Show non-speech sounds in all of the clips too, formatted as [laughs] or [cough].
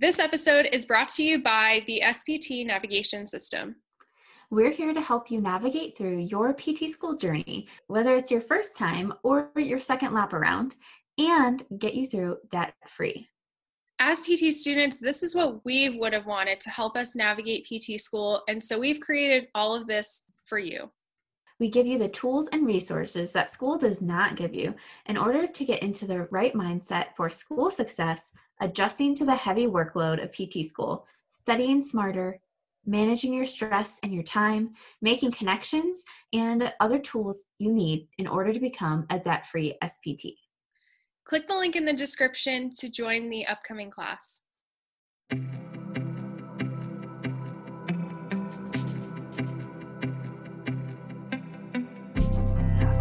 This episode is brought to you by the SPT navigation system. We're here to help you navigate through your PT school journey, whether it's your first time or your second lap around, and get you through debt free. As PT students, this is what we would have wanted to help us navigate PT school, and so we've created all of this for you. We give you the tools and resources that school does not give you in order to get into the right mindset for school success, adjusting to the heavy workload of PT school, studying smarter, managing your stress and your time, making connections, and other tools you need in order to become a debt free SPT. Click the link in the description to join the upcoming class.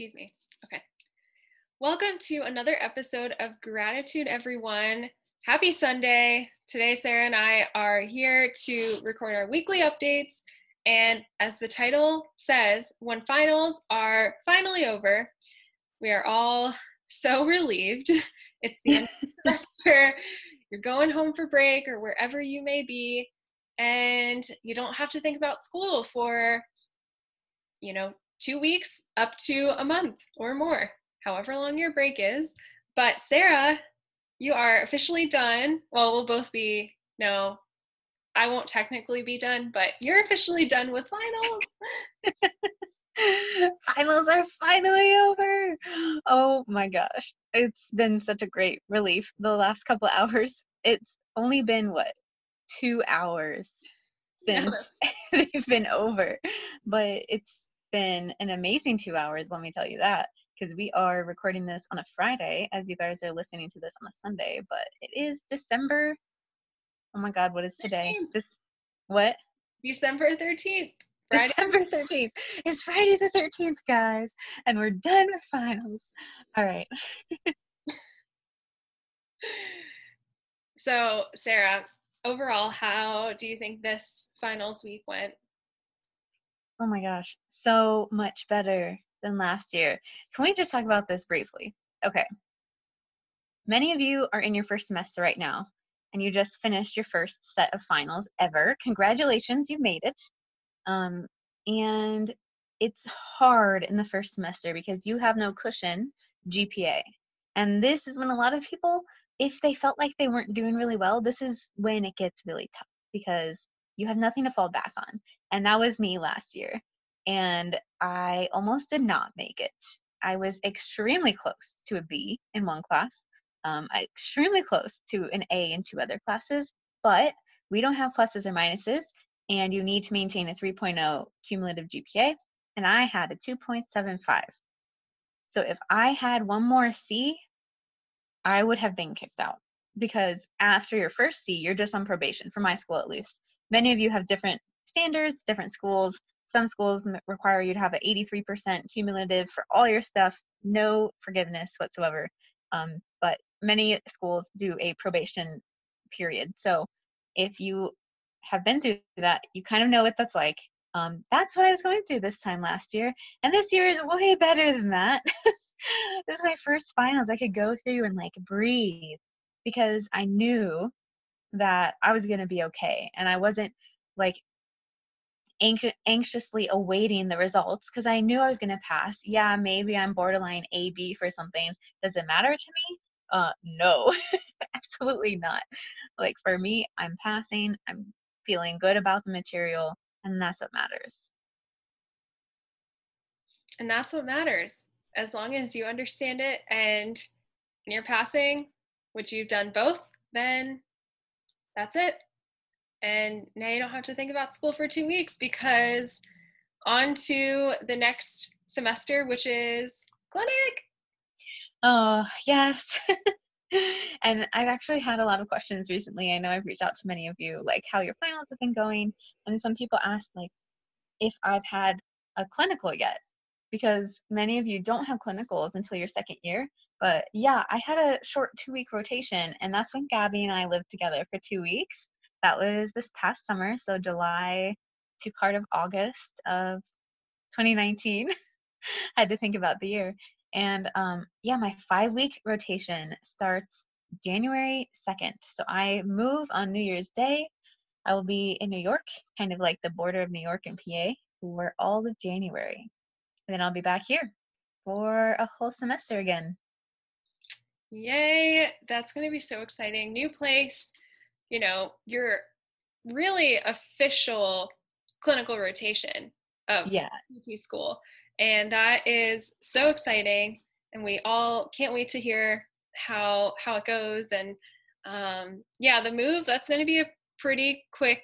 Excuse me. Okay. Welcome to another episode of Graditude, everyone. Happy Sunday. Today, Sarah and I are here to record our weekly updates. And as the title says, when finals are finally over, we are all so [laughs] relieved. It's the end of the [laughs] semester. You're going home for break or wherever you may be, and you don't have to think about school for, you know, two weeks up to a month or more, however long your break is. But Sarah, you are officially done. Well, we'll both be, no, I won't technically be done, but you're officially done with finals. [laughs] finals are finally over. Oh my gosh. It's been such a great relief the last couple [laughs] hours. It's only been what, two hours since [laughs] they've been over. But it's been an amazing two hours, let me tell you that, because we are recording this on a Friday as you guys are listening to this on a Sunday, but it is December. Oh my God, what is today? 13th. This what? December 13th. Friday. December 13th. It's Friday the 13th, guys, and we're done with finals. All right. [laughs] So, Sarah, overall, how do you think this finals week went? Oh my gosh, so much better than last year. Can we just talk about this briefly? Okay. Many of you are in your first semester right now, and you just finished your first set of finals ever. Congratulations, you made it. Um, and it's hard in the first semester because you have no cushion GPA. And this is when a lot of people, if they felt like they weren't doing really well, this is when it gets really tough because you have nothing to fall back on. And that was me last year. And I almost did not make it. I was extremely close to a B in one class, um, extremely close to an A in two other classes, but we don't have pluses or minuses, and you need to maintain a 3.0 cumulative GPA, and I had a 2.75. So if I had one more C, I would have been kicked out because after your first C, you're just on probation, for my school at least. Many of you have different standards, different schools. Some schools require you to have an 83% cumulative for all your stuff, no forgiveness whatsoever. Um, but many schools do a probation period. So if you have been through that, you kind of know what that's like. Um, that's what I was going through this time last year. And this year is way better than that. [laughs] this is my first finals I could go through and like breathe because I knew that I was going to be okay. And I wasn't like anx- anxiously awaiting the results because I knew I was going to pass. Yeah, maybe I'm borderline A B for some things. Does it matter to me? Uh, no, [laughs] absolutely not. Like for me, I'm passing. I'm feeling good about the material, and that's what matters. And that's what matters. As long as you understand it and you're passing, which you've done both, then that's it. And now you don't have to think about school for two weeks because on to the next semester, which is clinic. Oh, yes. [laughs] and I've actually had a lot of questions recently. I know I've reached out to many of you, like how your finals have been going. And some people asked, like, if I've had a clinical yet, because many of you don't have clinicals until your second year. But yeah, I had a short two week rotation, and that's when Gabby and I lived together for two weeks. That was this past summer, so July to part of August of 2019. I [laughs] had to think about the year. And um, yeah, my five week rotation starts January 2nd. So I move on New Year's Day. I will be in New York, kind of like the border of New York and PA, for all of January. And then I'll be back here for a whole semester again. Yay! That's going to be so exciting. New place, you know, your really official clinical rotation of Yeah. PT school. And that is so exciting. And we all can't wait to hear how how it goes. And um, yeah, the move, that's going to be a pretty quick,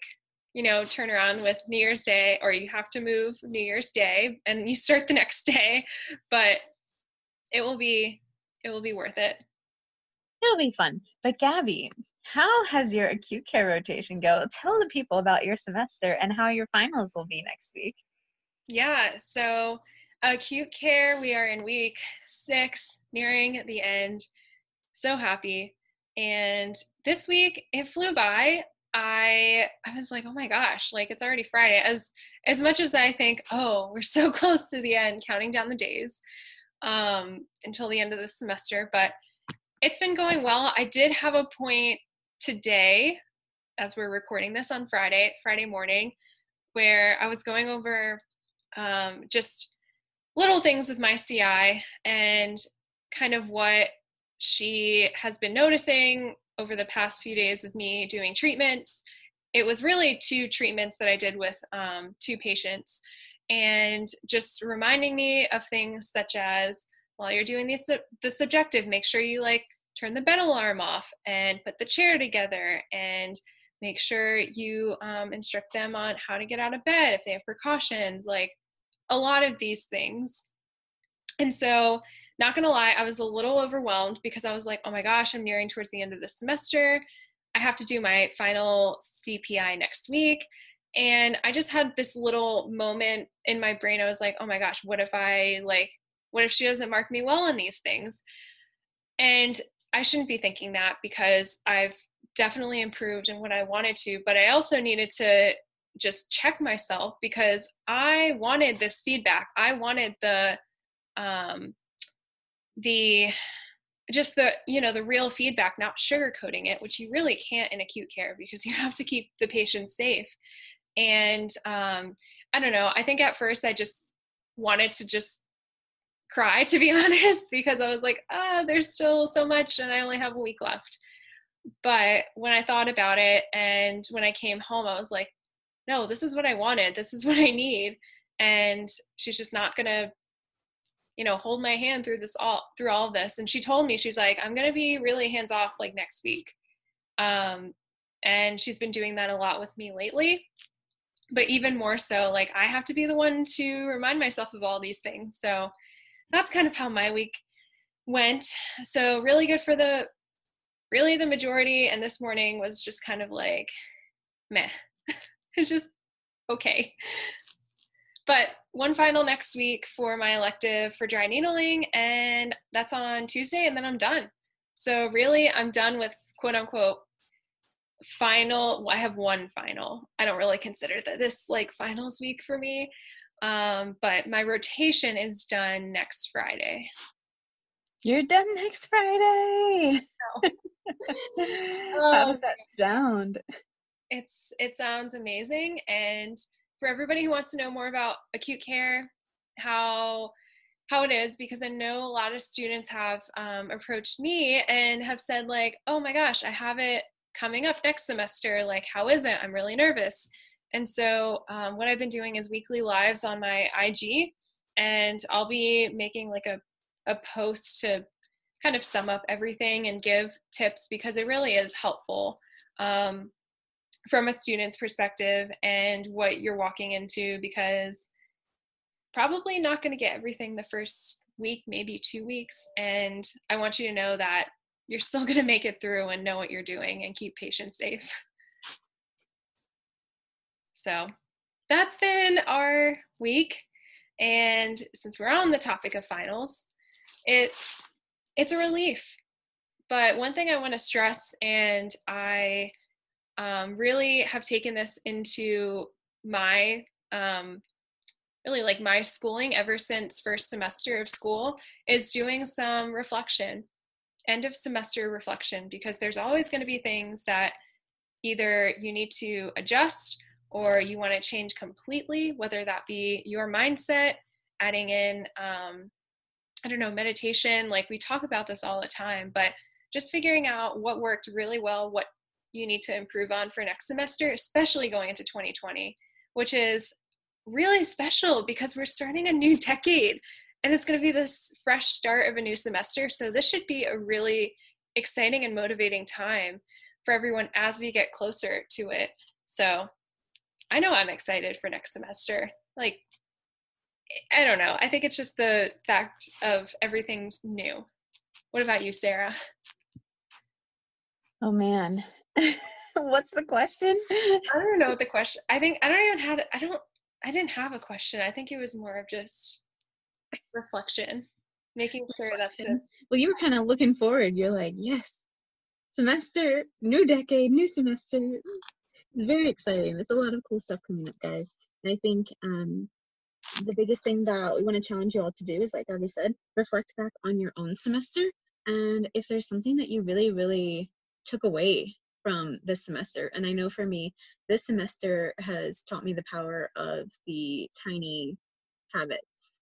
you know, turnaround with New Year's Day, or you have to move New Year's Day and you start the next [laughs] day. But it will be it will be worth it. It'll be fun. But Gabby, how has your acute care rotation go? Tell the people about your semester and how your finals will be next week. Yeah, so acute care, we are in week six, nearing the end. So happy. And this week it flew by. I I was like, oh my gosh, like it's already Friday. As as much as I think, oh, we're so [laughs] close to the end, counting down the days um until the end of the semester, but it's been going well. I did have a point today as we're recording this on Friday, Friday morning, where I was going over um, just little things with my CI and kind of what she has been noticing over the past few days with me doing treatments. It was really two treatments that I did with um, two patients, and just reminding me of things such as while you're doing the, the subjective, make sure you like turn the bed alarm off and put the chair together and make sure you um, instruct them on how to get out of bed if they have precautions, like a lot of these things. And so, not gonna lie, I was a little overwhelmed because I was like, oh my gosh, I'm nearing towards the end of the semester. I have to do my final CPI next week. And I just had this little moment in my brain. I was like, oh my gosh, what if I like, what if she doesn't mark me well in these things? And I shouldn't be thinking that because I've definitely improved in what I wanted to, but I also needed to just check myself because I wanted this feedback. I wanted the um the just the you know the real feedback not sugarcoating it which you really can't in acute care because you [laughs] have to keep the patient safe and um i don't know i think at first i just wanted to just cry to be [laughs] honest because i was like ah there's still so much and i only have a week left. But when i thought about it and when i came home i was like no this is what i wanted. This is [laughs] what i need. And she's just not gonna you know hold my hand through this all through all this. And she told me she's like i'm gonna be really hands off like next week. Um and she's been doing that a lot with me lately. But even more so like i have to be the one to remind myself of all these things. So that's kind of how my week went. So really good for the really the majority and this morning was just kind of like meh. [laughs] It's just okay. But one final next week for my elective for dry needling and that's on tuesday and then i'm done. So really i'm done with quote unquote final well, i have one final. I don't really consider that this like finals week for me um, but my rotation is done next friday. You're done next Friday. [laughs] How Um, does that sound? it's it sounds amazing. And for everybody who wants to know more about acute care how how it is because i know a lot of students have um, approached me and have said like oh my gosh i have it coming up next semester. Like how is it? I'm really nervous and so um, what i've been doing is weekly lives on my ig and i'll be making like a, a post to kind of sum up everything and give tips because it really is helpful um, from a student's perspective and what you're walking into because probably not going to get everything the first week maybe two weeks and i want you to know that you're still going to make it through and know what you're doing and keep patients safe. So that's been our week. And since we're on the topic of finals, it's it's a relief. But one thing I want to stress, and I um, really have taken this into my um, really like my schooling ever since first semester of school is doing some reflection end of semester reflection because there's always going to be things that either you need to adjust or you want to change completely whether that be your mindset adding in um, i don't know meditation like we talk about this all the time but just figuring out what worked really well what you need to improve on for next semester especially going into 2020 which is really special because we're starting a new decade and it's going to be this fresh start of a new semester. So this should be a really exciting and motivating time for everyone as we get closer to it. So I know I'm excited for next semester. Like, I don't know. I think it's just the fact of everything's new. What about you, Sarah? Oh man. [laughs] What's the question? I don't know what the question. I think I don't even have I don't I didn't have a question. I think it was more of just reflection, making sure that's it. Well, you were kind of looking forward. You're like, yes, semester, new decade, new semester. It's very exciting. It's a lot of cool stuff coming up, guys. And I think um, the biggest thing that we want to challenge you all to do is, like Gabby said, reflect back on your own semester. And if there's something that you really, really took away from this semester. And I know for me, this semester has taught me the power of the tiny habits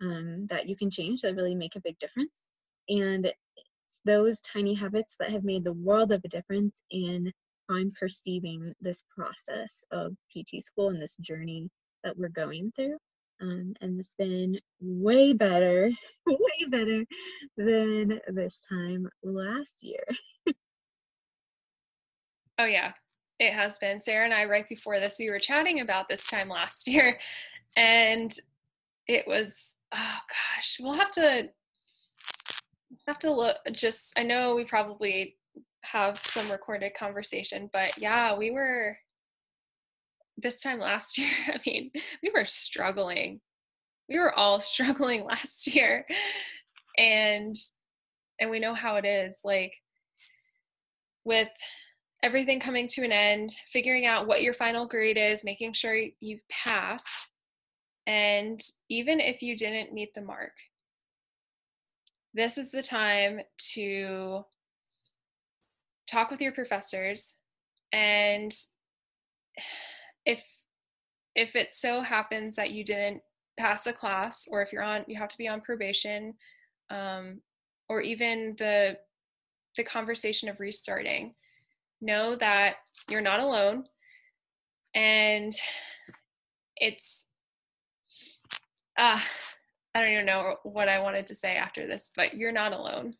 um, that you can change that really make a big difference. And those tiny habits that have made the world of a difference in I'm perceiving this process of PT school and this journey that we're going through. Um, and it's been way better, [laughs] way better than this time last year. Oh, yeah, it has been. Sarah and I, right before this, we were chatting about this time last [laughs] year, and it was, oh gosh, we'll have to have to look. Just, I know we probably have some recorded conversation, but yeah, we were this time last [laughs] year. I mean, we were struggling. We were all [laughs] struggling last year, and and we know how it is. Like with everything coming to an end, figuring out what your final grade is, making sure you've passed. And even if you didn't meet the mark, this is the time to talk with your professors and if if it so happens that you didn't pass a class or if you're on you have to be on probation um, or even the the conversation of restarting know that you're not alone and it's uh I don't even know what I wanted to say after this, but you're not alone.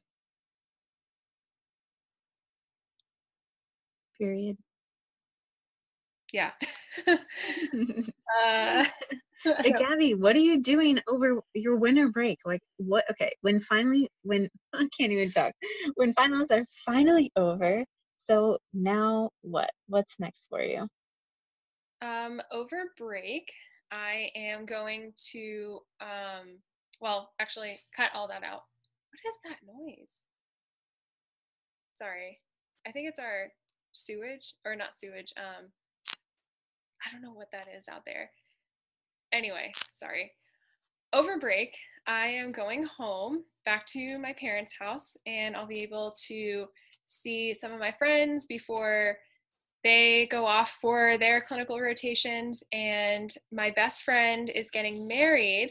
Period. Yeah. [laughs] [laughs] uh, hey, [laughs] Gabby, what are you doing over your winter break? Like, what? Okay, when finally, when I can't even talk, when finals are finally over, so now what? What's next for you? Um, over break, I am going to, um, well, actually, cut all that out. What is that noise? Sorry. I think it's our sewage, or not sewage. Um, I don't know what that is out there. Anyway, sorry. Over break, I am going home back to my parents' house, and I'll be able to see some of my friends before they go off for their clinical rotations. And my best friend is getting married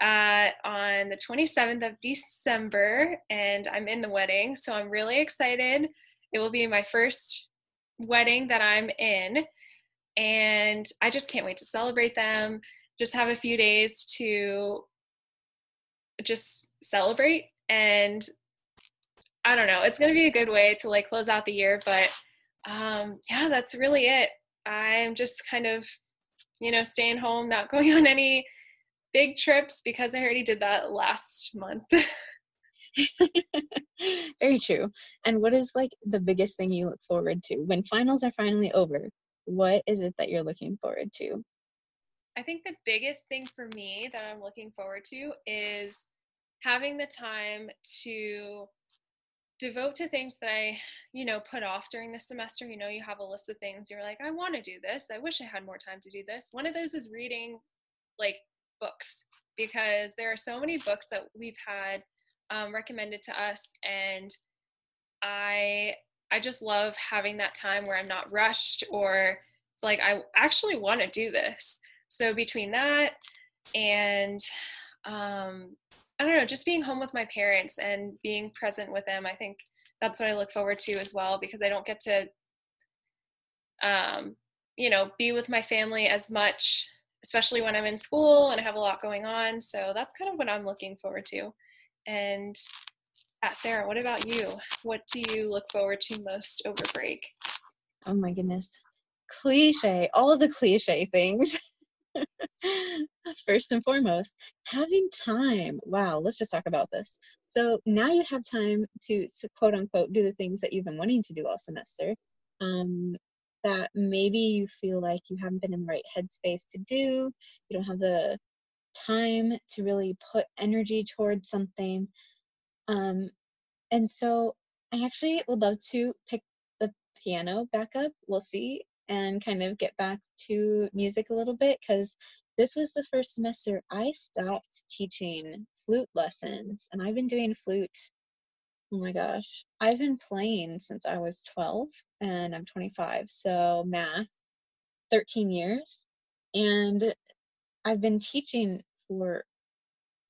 uh, on the 27th of December, and I'm in the wedding. So I'm really excited. It will be my first wedding that I'm in. And I just can't wait to celebrate them. Just have a few days to just celebrate and I don't know. It's going to be a good way to like close out the year, but um, yeah, that's really it. I'm just kind of, you know, staying home, not [laughs] going on any big trips because I already did that last month. [laughs] [laughs] Very true. And what is like the biggest thing you look forward to when finals are finally over? What is it that you're looking forward to? I think the biggest thing for me that I'm looking forward to is having the time to devote to things that I, you know, put off during the semester. You know, you have a list of things you're like, I want to do this. I wish I had more time to do this. One of those is reading like books because there are so many books that we've had um, recommended to us and I I just love having that time where I'm not rushed or it's like I actually want to do this. So between that and um, I don't know, just being home with my parents and being present with them, I think that's what I look forward to as well because I don't get to, um, you know, be with my family as much, especially when I'm in school and I have a lot going on. So that's kind of what I'm looking forward to. And uh, Sarah, what about you? What do you look forward to most over break? Oh my goodness. Cliche, all the cliche things. [laughs] First and foremost, having time. Wow, let's just talk about this. So now you have time to, to quote unquote do the things that you've been wanting to do all semester. Um, that maybe you feel like you haven't been in the right headspace to do. You don't have the time to really put energy towards something. Um, and so I actually would love to pick the piano back up. We'll see and kind of get back to music a little bit because this was the first semester I stopped teaching flute lessons and I've been doing flute. Oh my gosh, I've been playing since I was 12 and I'm 25, so math, 13 years. And I've been teaching for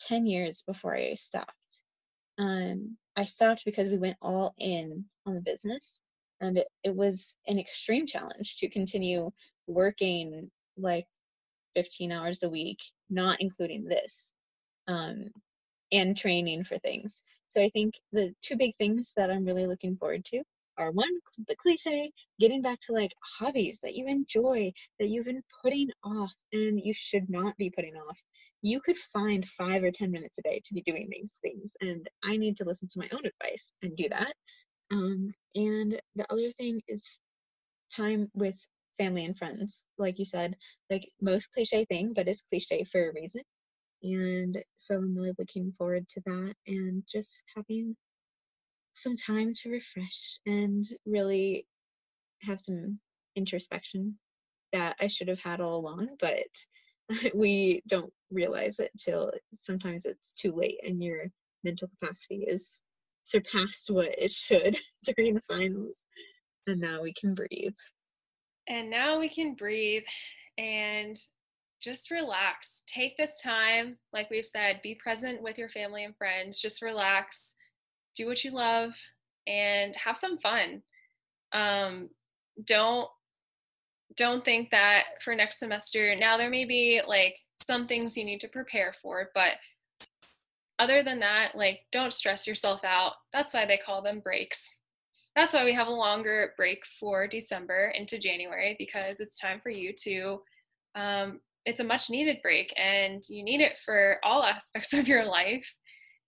10 years before I stopped. Um, I stopped because we went all in on the business and it, it was an extreme challenge to continue working like 15 hours a week not including this um, and training for things so i think the two big things that i'm really looking forward to are one the cliche getting back to like hobbies that you enjoy that you've been putting off and you should not be putting off you could find five or ten minutes a day to be doing these things and i need to listen to my own advice and do that um, and the other thing is time with family and friends. Like you said, like most cliche thing, but it's cliche for a reason. And so I'm really looking forward to that and just having some time to refresh and really have some introspection that I should have had all along, but [laughs] we don't realize it till sometimes it's too late and your mental capacity is surpassed what it should [laughs] during the finals. And now we can breathe. And now we can breathe and just relax. Take this time, like we've said, be present with your family and friends. Just relax, do what you love, and have some fun. Um, don't don't think that for next semester now there may be like some things you need to prepare for but other than that, like don't stress yourself out. That's why they call them breaks. That's why we have a longer break for December into January because it's time for you to um, it's a much needed break and you need it for all [laughs] aspects of your life.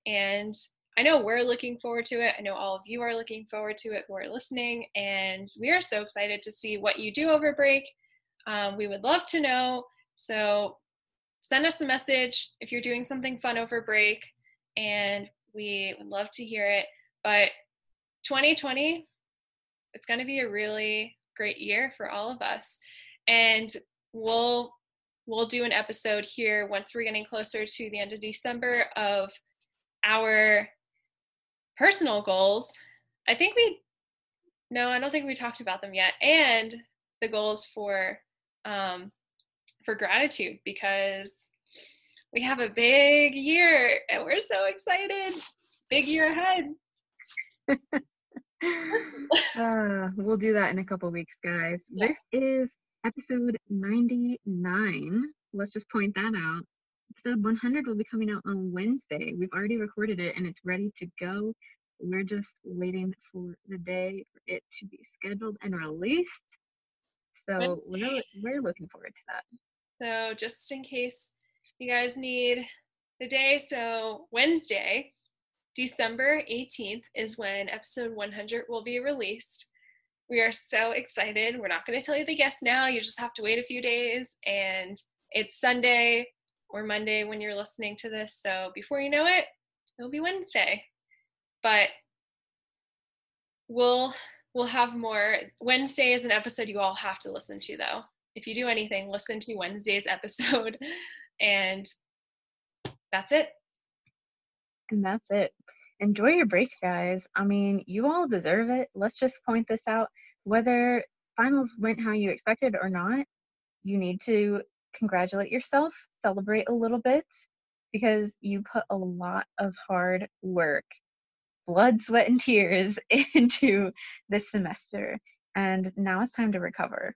And I know we're looking forward to it. I know all of you are looking forward to it who are listening. And we are so excited to see what you do over break. Um, we would love to know. So send us a message if you're doing something fun over break and we would love to hear it. But 2020, it's going to be a really great year for all of us. And we'll we'll do an episode here once we're getting closer to the end of December of our personal goals. I think we no, I don't think we talked about them yet. And the goals for um for graditude because we have a big year and we're so excited. Big year ahead. [laughs] uh, we'll do that in a couple weeks, guys. Yeah. This is episode 99. Let's just point that out. Episode 100 will be coming out on Wednesday. We've already recorded it and it's ready to go. We're just waiting for the day for it to be scheduled and released. So we're, we're looking forward to that. So, just in case you guys need the day. So Wednesday, December 18th is when episode 100 will be released. We are so excited. We're not going to tell you the guest now. You just have to wait a few days. And it's Sunday or Monday when you're listening to this. So before you know it, it'll be Wednesday. But we'll we'll have more. Wednesday is an episode you all have to listen to though. If you do anything, listen to Wednesday's [laughs] episode. And that's it. And that's it. Enjoy your break, guys. I mean, you all deserve it. Let's just point this out. Whether finals went how you expected or not, you need to congratulate yourself, celebrate a little bit, because you put a lot of hard work, blood, sweat, and tears [laughs] into this semester. And now it's time to recover.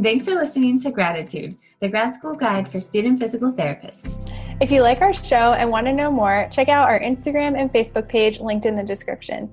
Thanks for listening to Graditude, the grad school guide for student physical therapists. If you like our show and want to know more, check out our Instagram and Facebook page linked in the description.